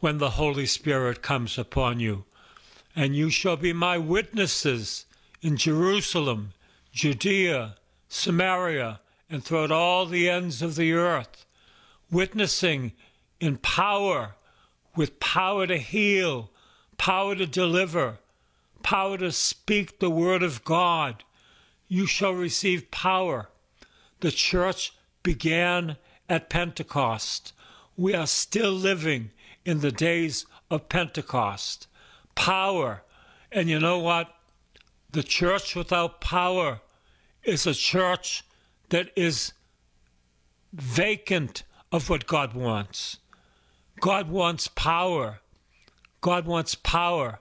when the Holy Spirit comes upon you, and you shall be my witnesses in Jerusalem, Judea, Samaria, and throughout all the ends of the earth, witnessing in power, with power to heal, power to deliver, power to speak the word of God. You shall receive power. The church began at Pentecost. We are still living in the days of Pentecost. Power. And you know what? The church without power is a church that is vacant of what God wants. God wants power. God wants power.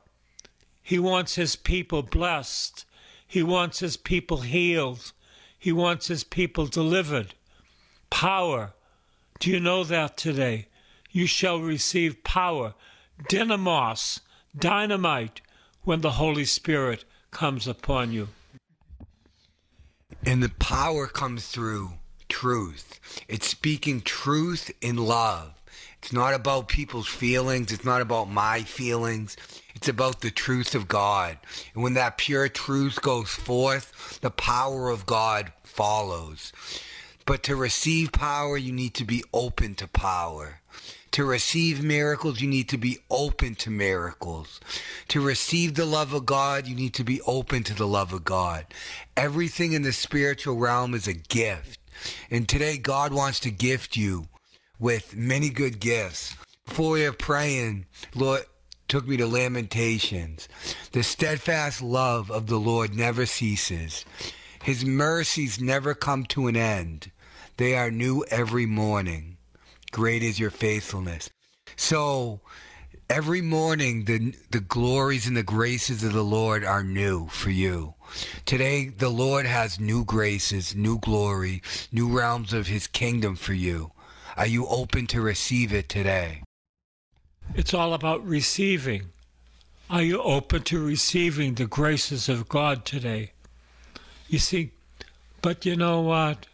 He wants his people blessed. He wants his people healed. He wants his people delivered. Power. Do you know that today? You shall receive power, dynamos, dynamite, when the Holy Spirit comes upon you. And the power comes through truth. It's speaking truth in love. It's not about people's feelings. It's not about my feelings. It's about the truth of God. And when that pure truth goes forth, the power of God follows. But to receive power, you need to be open to power. To receive miracles, you need to be open to miracles. To receive the love of God, you need to be open to the love of God. Everything in the spiritual realm is a gift. And today, God wants to gift you with many good gifts. Before we are praying, Lord took me to Lamentations. The steadfast love of the Lord never ceases. His mercies never come to an end. They are new every morning. Great is your faithfulness. So every morning the the glories and the graces of the Lord are new for you. Today the Lord has new graces, new glory, new realms of his kingdom for you. Are you open to receive it today? It's all about receiving. Are you open to receiving the graces of God today? You see, but you know what?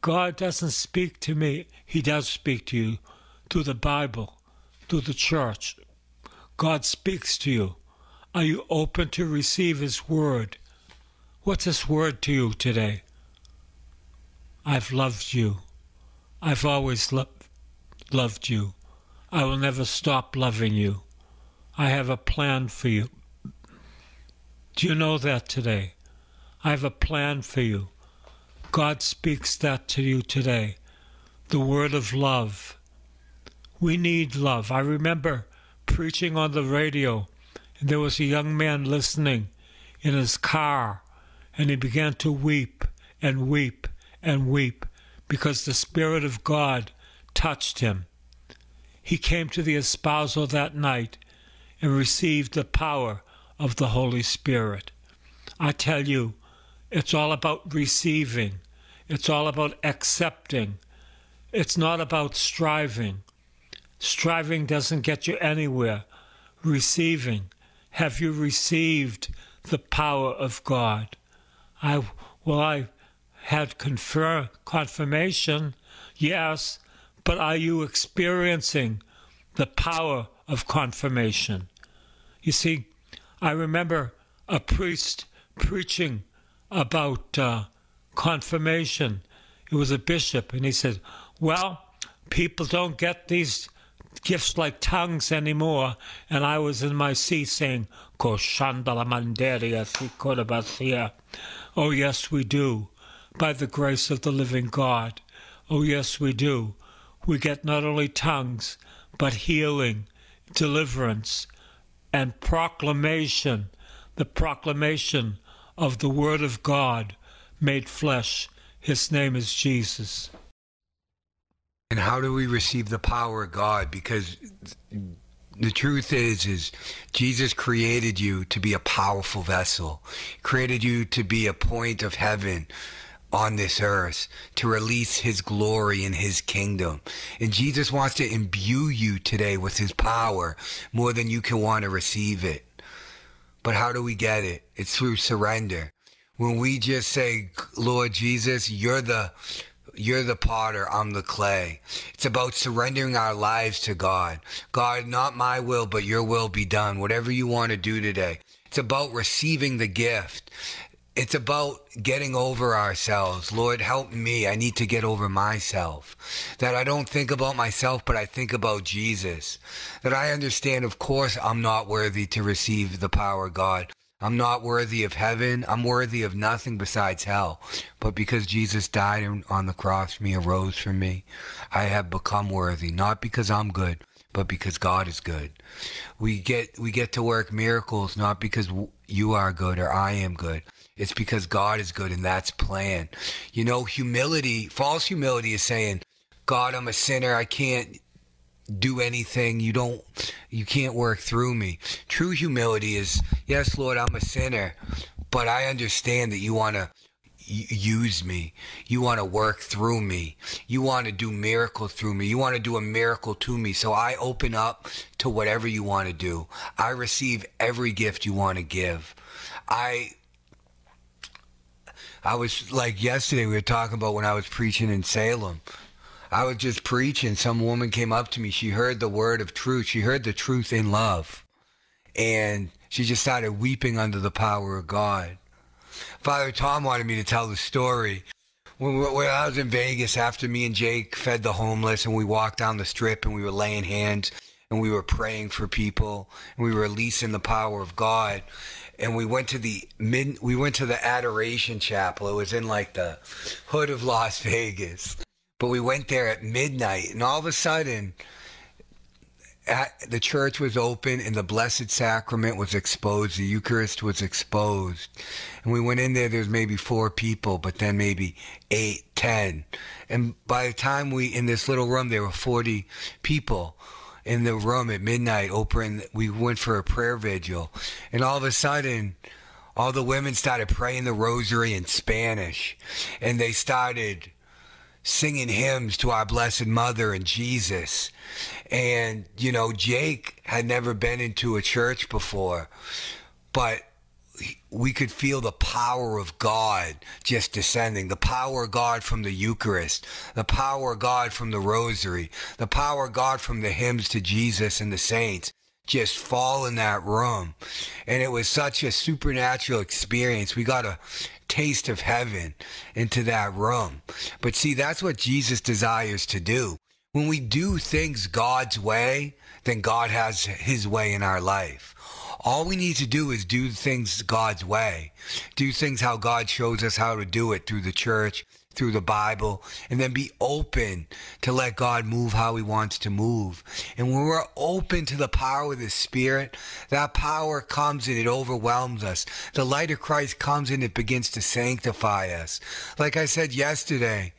God doesn't speak to me. He does speak to you through the Bible, through the church. God speaks to you. Are you open to receive His word? What's His word to you today? I've loved you. I've always lo- loved you. I will never stop loving you. I have a plan for you. Do you know that today? I have a plan for you. God speaks that to you today. The word of love. We need love. I remember preaching on the radio, and there was a young man listening in his car, and he began to weep and weep and weep because the Spirit of God touched him. He came to the espousal that night and received the power of the Holy Spirit. I tell you, it's all about receiving. It's all about accepting. It's not about striving. Striving doesn't get you anywhere. Receiving. Have you received the power of God? I well, I had confer, confirmation, yes, but are you experiencing the power of confirmation? You see, I remember a priest preaching about uh, confirmation. It was a bishop, and he said, Well, people don't get these gifts like tongues anymore. And I was in my seat saying, Oh, yes, we do, by the grace of the living God. Oh, yes, we do. We get not only tongues, but healing, deliverance, and proclamation, the proclamation of the Word of God made flesh. His name is Jesus. And how do we receive the power of God? Because the truth is is Jesus created you to be a powerful vessel. Created you to be a point of heaven on this earth to release his glory and his kingdom. And Jesus wants to imbue you today with his power more than you can want to receive it. But how do we get it? It's through surrender. When we just say, Lord Jesus, you're the you're the potter, I'm the clay. It's about surrendering our lives to God. God, not my will, but your will be done. Whatever you want to do today. It's about receiving the gift. It's about getting over ourselves. Lord, help me. I need to get over myself. That I don't think about myself, but I think about Jesus. That I understand, of course, I'm not worthy to receive the power of God. I'm not worthy of heaven. I'm worthy of nothing besides hell. But because Jesus died on the cross for me, arose for me, I have become worthy. Not because I'm good, but because God is good. We get we get to work miracles not because you are good or I am good. It's because God is good and that's plan. You know, humility, false humility is saying, God, I'm a sinner. I can't do anything. You don't, you can't work through me. True humility is, yes, Lord, I'm a sinner, but I understand that you want to use me. You want to work through me. You want to do miracles through me. You want to do a miracle to me. So I open up to whatever you want to do. I receive every gift you want to give. I I was like yesterday we were talking about when I was preaching in Salem. I was just preaching. Some woman came up to me. She heard the word of truth. She heard the truth in love. And she just started weeping under the power of God. Father Tom wanted me to tell the story. When, when I was in Vegas after me and Jake fed the homeless and we walked down the strip and we were laying hands and we were praying for people and we were releasing the power of God and we went to the mid we went to the adoration chapel it was in like the hood of las vegas but we went there at midnight and all of a sudden at, the church was open and the blessed sacrament was exposed the eucharist was exposed and we went in there there's maybe four people but then maybe eight ten and by the time we in this little room there were 40 people in the room at midnight. Oprah we went for a prayer vigil, and all of a sudden, all the women started praying the rosary in Spanish, and they started singing hymns to our Blessed Mother and Jesus. And, you know, Jake had never been into a church before, but we could feel the power of God just descending, the power of God from the Eucharist, the power of God from the Rosary, the power of God from the hymns to Jesus and the saints just fall in that room. And it was such a supernatural experience. We got a taste of heaven into that room. But see, that's what Jesus desires to do. When we do things God's way, then God has his way in our life. All we need to do is do things God's way, do things how God shows us how to do it through the church, through the Bible, and then be open to let God move how He wants to move. And when we're open to the power of the Spirit, that power comes and it overwhelms us. The light of Christ comes and it begins to sanctify us. Like I said yesterday,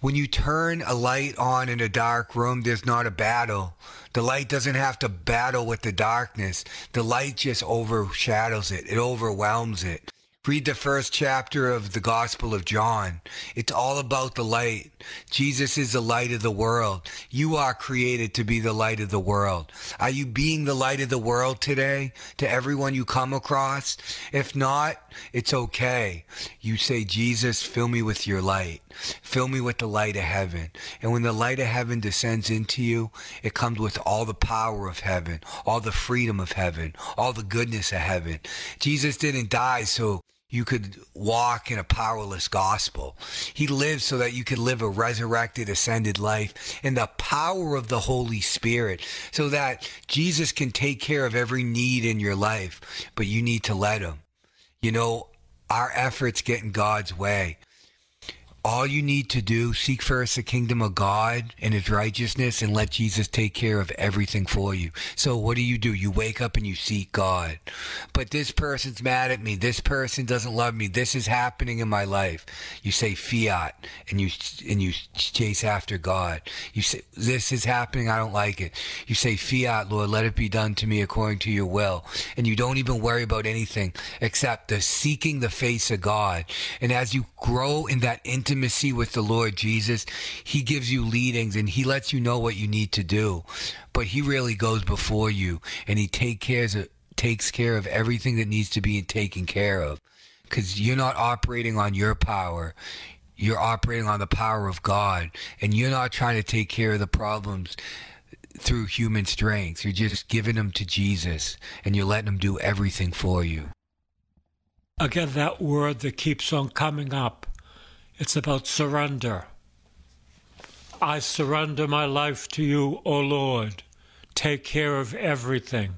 when you turn a light on in a dark room, there's not a battle. The light doesn't have to battle with the darkness. The light just overshadows it. It overwhelms it. Read the first chapter of the Gospel of John. It's all about the light. Jesus is the light of the world. You are created to be the light of the world. Are you being the light of the world today to everyone you come across? If not, it's okay. You say, Jesus, fill me with your light. Fill me with the light of heaven. And when the light of heaven descends into you, it comes with all the power of heaven, all the freedom of heaven, all the goodness of heaven. Jesus didn't die so you could walk in a powerless gospel. He lived so that you could live a resurrected, ascended life in the power of the Holy Spirit so that Jesus can take care of every need in your life, but you need to let him. You know, our efforts get in God's way. All you need to do, seek first the kingdom of God and his righteousness and let Jesus take care of everything for you. So what do you do? You wake up and you seek God. But this person's mad at me. This person doesn't love me. This is happening in my life. You say fiat and you and you chase after God. You say this is happening. I don't like it. You say fiat, Lord, let it be done to me according to your will. And you don't even worry about anything except the seeking the face of God. And as you grow in that intimacy intimacy with the Lord Jesus, He gives you leadings and He lets you know what you need to do. But He really goes before you and He take cares of, takes care of everything that needs to be taken care of. Because you're not operating on your power. You're operating on the power of God. And you're not trying to take care of the problems through human strength. You're just giving them to Jesus and you're letting Him do everything for you. Again, that word that keeps on coming up it's about surrender. I surrender my life to you, O Lord. Take care of everything.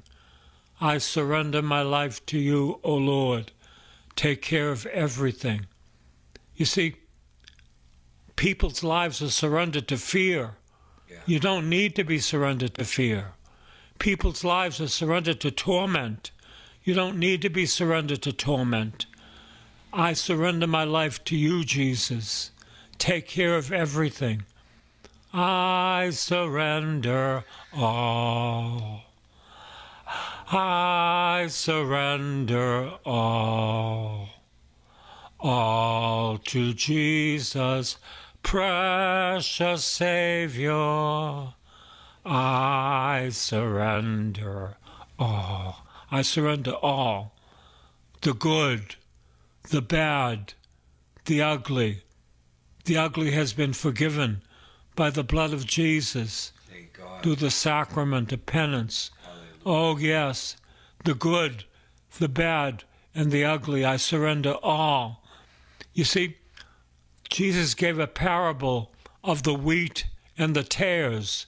I surrender my life to you, O Lord. Take care of everything. You see, people's lives are surrendered to fear. Yeah. You don't need to be surrendered to fear. People's lives are surrendered to torment. You don't need to be surrendered to torment. I surrender my life to you, Jesus. Take care of everything. I surrender all. I surrender all. All to Jesus, precious Savior. I surrender all. I surrender all. The good, the bad, the ugly. The ugly has been forgiven by the blood of Jesus through the sacrament of penance. Hallelujah. Oh, yes, the good, the bad, and the ugly, I surrender all. You see, Jesus gave a parable of the wheat and the tares,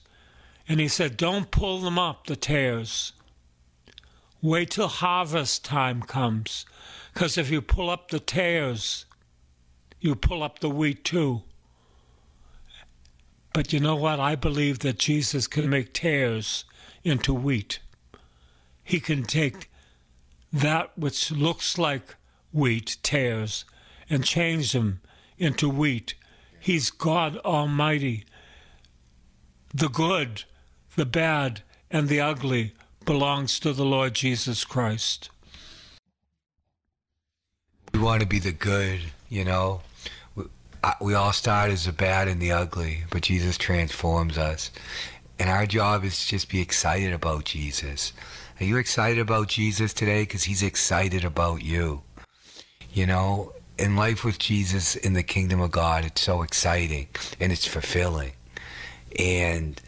and he said, Don't pull them up, the tares. Wait till harvest time comes. Because if you pull up the tares, you pull up the wheat too. But you know what? I believe that Jesus can make tares into wheat. He can take that which looks like wheat, tares, and change them into wheat. He's God Almighty. The good, the bad, and the ugly belongs to the Lord Jesus Christ. We want to be the good, you know. We, we all start as the bad and the ugly, but Jesus transforms us. And our job is just be excited about Jesus. Are you excited about Jesus today? Because he's excited about you. You know, in life with Jesus in the kingdom of God, it's so exciting and it's fulfilling. And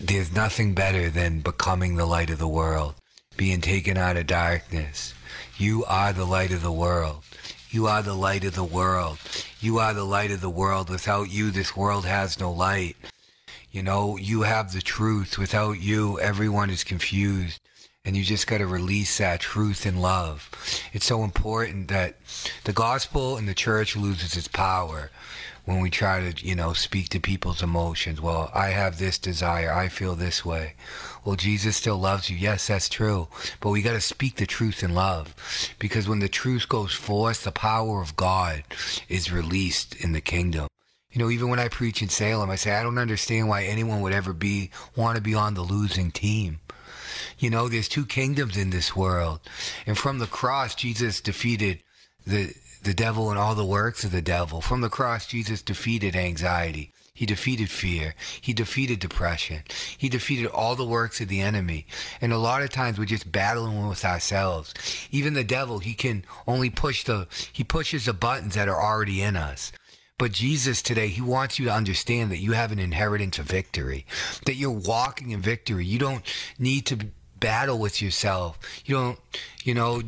there's nothing better than becoming the light of the world, being taken out of darkness, you are the light of the world. You are the light of the world. You are the light of the world. Without you, this world has no light. You know, you have the truth. Without you, everyone is confused. And you just got to release that truth and love. It's so important that the gospel and the church loses its power when we try to, you know, speak to people's emotions. Well, I have this desire. I feel this way. Well, Jesus still loves you. Yes, that's true. But we got to speak the truth in love because when the truth goes forth, the power of God is released in the kingdom. You know, even when I preach in Salem, I say, I don't understand why anyone would ever be, want to be on the losing team. You know, there's two kingdoms in this world. And from the cross, Jesus defeated the, the devil and all the works of the devil. From the cross, Jesus defeated anxiety. He defeated fear. He defeated depression. He defeated all the works of the enemy. And a lot of times we're just battling with ourselves. Even the devil, he can only push the, he pushes the buttons that are already in us. But Jesus today, he wants you to understand that you have an inheritance of victory, that you're walking in victory. You don't need to battle with yourself. You don't, you know,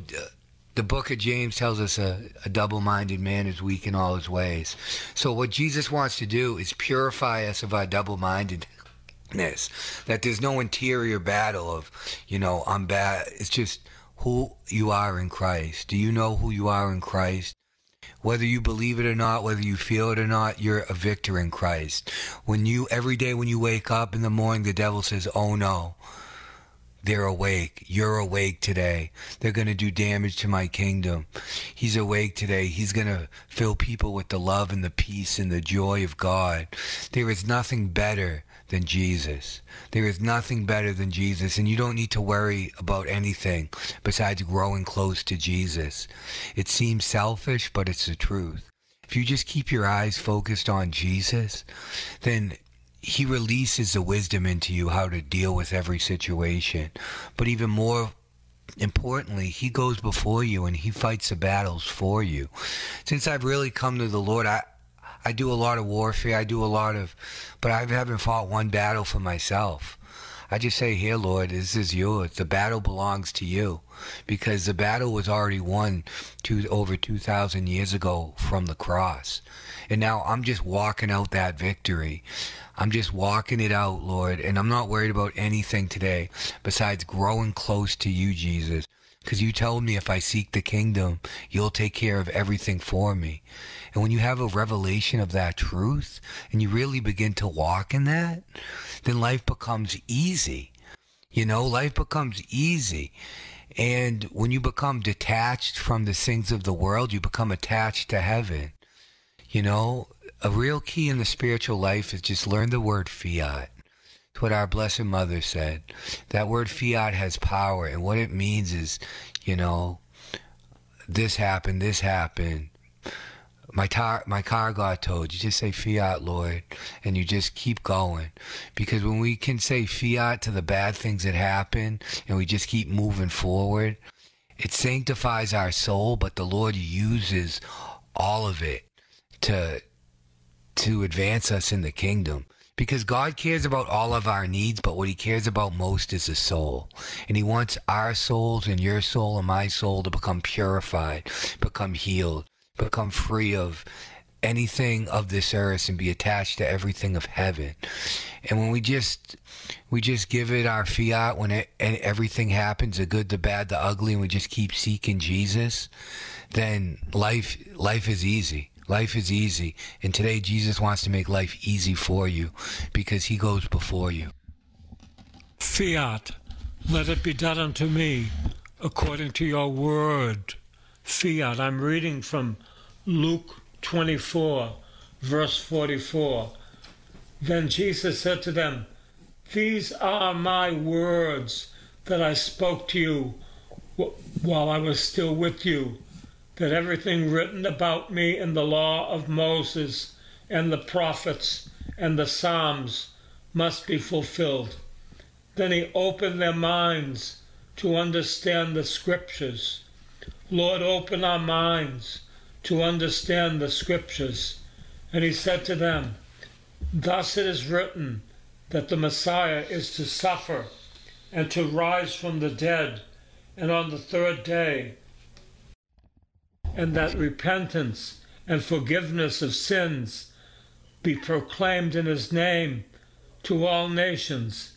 the book of James tells us a, a double minded man is weak in all his ways. So, what Jesus wants to do is purify us of our double mindedness, that there's no interior battle of, you know, I'm bad. It's just who you are in Christ. Do you know who you are in Christ? Whether you believe it or not, whether you feel it or not, you're a victor in Christ. When you, every day when you wake up in the morning, the devil says, Oh no, they're awake. You're awake today. They're going to do damage to my kingdom. He's awake today. He's going to fill people with the love and the peace and the joy of God. There is nothing better than Jesus. There is nothing better than Jesus, and you don't need to worry about anything besides growing close to Jesus. It seems selfish, but it's the truth. If you just keep your eyes focused on Jesus, then he releases the wisdom into you how to deal with every situation. But even more importantly, he goes before you and he fights the battles for you. Since I've really come to the Lord, I I do a lot of warfare. I do a lot of, but I haven't fought one battle for myself. I just say, here, Lord, this is yours. The battle belongs to you because the battle was already won two, over 2,000 years ago from the cross. And now I'm just walking out that victory. I'm just walking it out, Lord, and I'm not worried about anything today besides growing close to you, Jesus. Because you told me if I seek the kingdom, you'll take care of everything for me. And when you have a revelation of that truth and you really begin to walk in that, then life becomes easy. You know, life becomes easy. And when you become detached from the things of the world, you become attached to heaven. You know, a real key in the spiritual life is just learn the word fiat. It's what our Blessed Mother said. That word fiat has power, and what it means is, you know, this happened, this happened. My tar, my car got towed. You just say fiat, Lord, and you just keep going. Because when we can say fiat to the bad things that happen, and we just keep moving forward, it sanctifies our soul. But the Lord uses all of it to to advance us in the kingdom because God cares about all of our needs, but what he cares about most is the soul. And he wants our souls and your soul and my soul to become purified, become healed, become free of anything of this earth and be attached to everything of heaven. And when we just we just give it our fiat when it, and everything happens, the good, the bad, the ugly, and we just keep seeking Jesus, then life life is easy. Life is easy. And today, Jesus wants to make life easy for you because he goes before you. Fiat, let it be done unto me according to your word. Fiat. I'm reading from Luke 24, verse 44. Then Jesus said to them, These are my words that I spoke to you while I was still with you that everything written about me in the law of Moses and the prophets and the Psalms must be fulfilled. Then he opened their minds to understand the scriptures. Lord, open our minds to understand the scriptures. And he said to them, Thus it is written that the Messiah is to suffer and to rise from the dead, and on the third day and that repentance and forgiveness of sins be proclaimed in his name to all nations,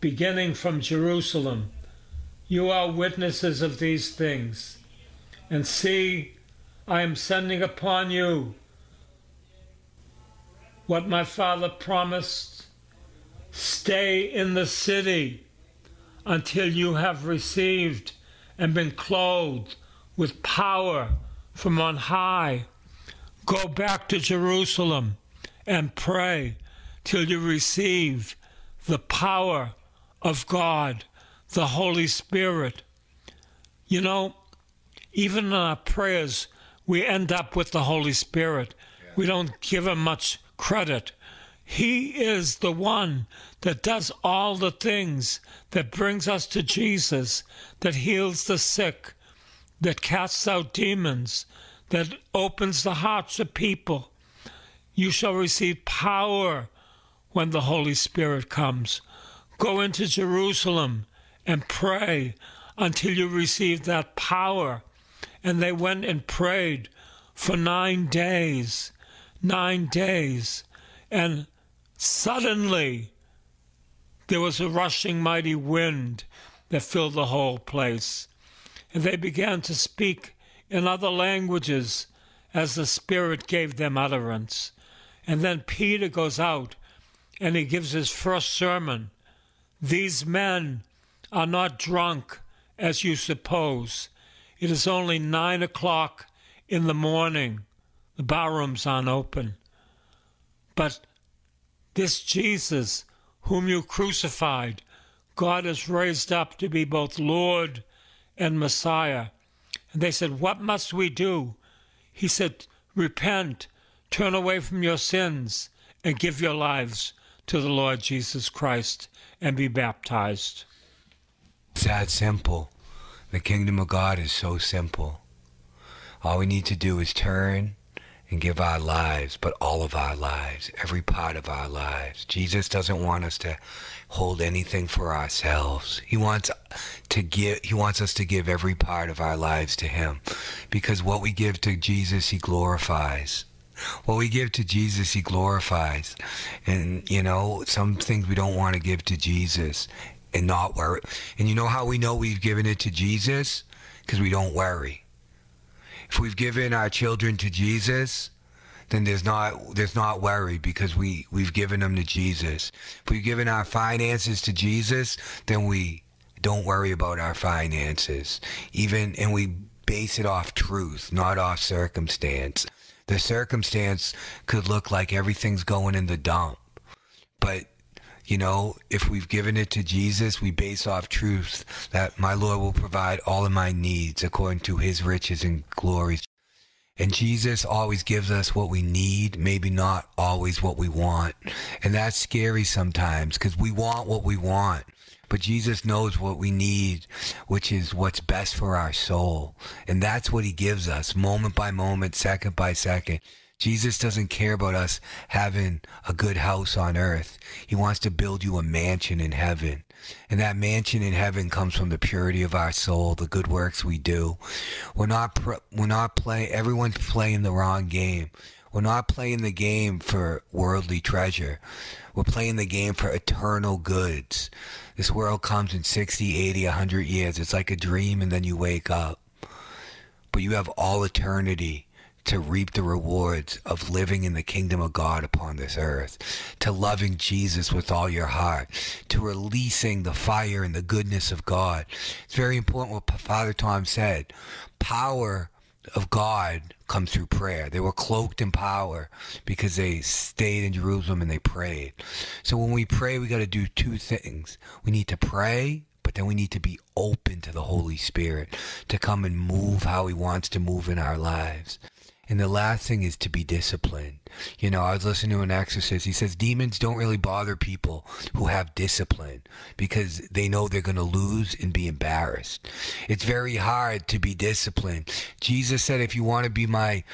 beginning from Jerusalem. You are witnesses of these things. And see, I am sending upon you what my father promised. Stay in the city until you have received and been clothed with power from on high. Go back to Jerusalem and pray till you receive the power of God, the Holy Spirit. You know, even in our prayers, we end up with the Holy Spirit. Yeah. We don't give him much credit. He is the one that does all the things that brings us to Jesus, that heals the sick, that casts out demons, that opens the hearts of people. You shall receive power when the Holy Spirit comes. Go into Jerusalem and pray until you receive that power. And they went and prayed for nine days. Nine days. And suddenly there was a rushing mighty wind that filled the whole place and they began to speak in other languages as the Spirit gave them utterance. And then Peter goes out and he gives his first sermon. These men are not drunk as you suppose. It is only nine o'clock in the morning. The barrooms aren't open. But this Jesus, whom you crucified, God has raised up to be both Lord and Messiah. And they said, What must we do? He said, Repent, turn away from your sins, and give your lives to the Lord Jesus Christ and be baptized. It's that simple. The kingdom of God is so simple. All we need to do is turn and give our lives, but all of our lives, every part of our lives. Jesus doesn't want us to hold anything for ourselves. He wants to give he wants us to give every part of our lives to him because what we give to Jesus he glorifies. What we give to Jesus he glorifies. And you know, some things we don't want to give to Jesus and not worry. And you know how we know we've given it to Jesus? Because we don't worry. If we've given our children to Jesus, then there's not there's not worry because we we've given them to Jesus. If we've given our finances to Jesus, then we don't worry about our finances. Even and we base it off truth, not off circumstance. The circumstance could look like everything's going in the dump. But you know, if we've given it to Jesus, we base off truth that my Lord will provide all of my needs according to his riches and glory. And Jesus always gives us what we need, maybe not always what we want. And that's scary sometimes because we want what we want. But Jesus knows what we need, which is what's best for our soul. And that's what he gives us moment by moment, second by second. Jesus doesn't care about us having a good house on earth. He wants to build you a mansion in heaven. And that mansion in heaven comes from the purity of our soul, the good works we do. We're not we're not playing everyone's playing the wrong game. We're not playing the game for worldly treasure. We're playing the game for eternal goods. This world comes in 60, 80, 100 years. It's like a dream and then you wake up. But you have all eternity to reap the rewards of living in the kingdom of God upon this earth, to loving Jesus with all your heart, to releasing the fire and the goodness of God. It's very important what Father Tom said. Power of God comes through prayer. They were cloaked in power because they stayed in Jerusalem and they prayed. So when we pray, we got to do two things. We need to pray but then we need to be open to the Holy Spirit to come and move how He wants to move in our lives. And the last thing is to be disciplined. You know, I was listening to an exorcist. He says demons don't really bother people who have discipline because they know they're going to lose and be embarrassed. It's very hard to be disciplined. Jesus said, if you want to be my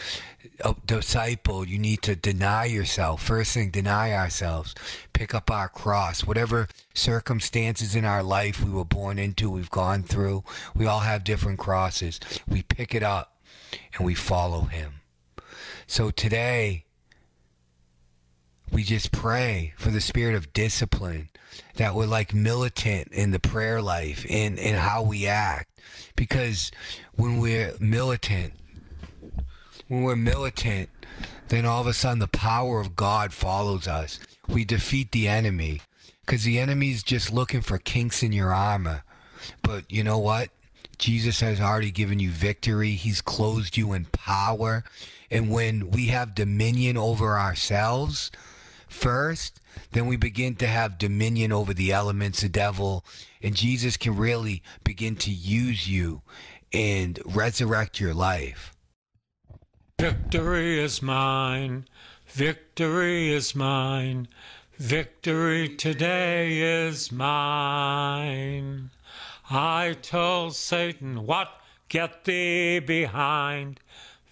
uh, disciple, you need to deny yourself. First thing, deny ourselves. Pick up our cross. Whatever circumstances in our life we were born into, we've gone through, we all have different crosses. We pick it up and we follow him. So today, we just pray for the spirit of discipline that we're like militant in the prayer life in, in how we act. Because when we're militant, when we're militant, then all of a sudden the power of God follows us. We defeat the enemy because the enemy's just looking for kinks in your armor. But you know what? Jesus has already given you victory. He's clothed you in power. And when we have dominion over ourselves first, then we begin to have dominion over the elements, the devil, and Jesus can really begin to use you and resurrect your life. Victory is mine. Victory is mine. Victory today is mine. I told Satan, What? Get thee behind.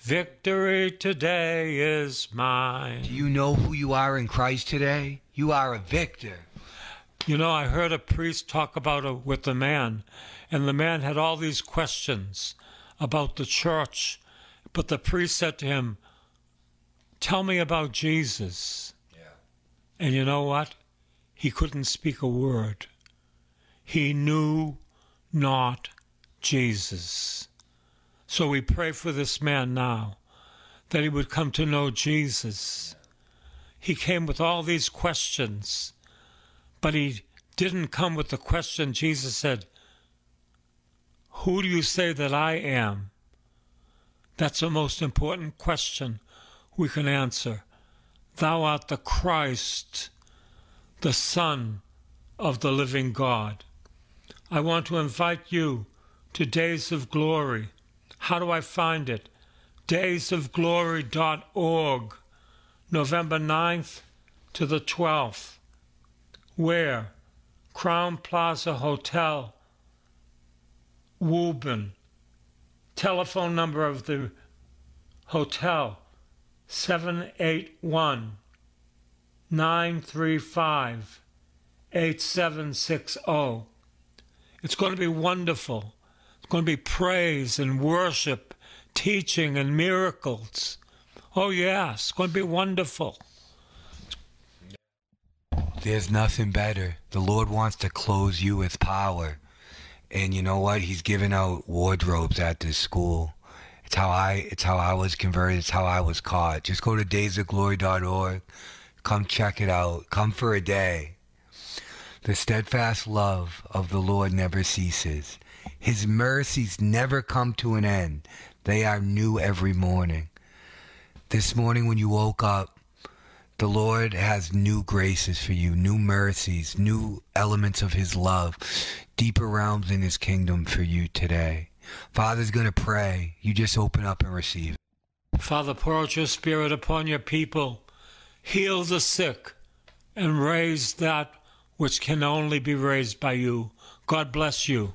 Victory today is mine. Do you know who you are in Christ today? You are a victor. You know, I heard a priest talk about it with a man, and the man had all these questions about the church, but the priest said to him, Tell me about Jesus. Yeah. And you know what? He couldn't speak a word. He knew not Jesus. So we pray for this man now that he would come to know Jesus. He came with all these questions, but he didn't come with the question Jesus said, Who do you say that I am? That's the most important question we can answer. Thou art the Christ, the Son of the living God. I want to invite you to Days of Glory. How do I find it? daysofglory.org, November 9th to the 12th. Where? Crowne Plaza Hotel, Woburn. Telephone number of the hotel 781 935 8760. It's going to be wonderful. Going to be praise and worship, teaching and miracles. Oh, yes, it's going to be wonderful. There's nothing better. The Lord wants to close you with power. And you know what? He's giving out wardrobes at this school. It's how I it's how I was converted, it's how I was caught. Just go to daysofglory.org. Come check it out. Come for a day. The steadfast love of the Lord never ceases. His mercies never come to an end. They are new every morning. This morning when you woke up, the Lord has new graces for you, new mercies, new elements of His love, deeper realms in His kingdom for you today. Father's going to pray. You just open up and receive. Father, pour out your Spirit upon your people. Heal the sick and raise that which can only be raised by you. God bless you.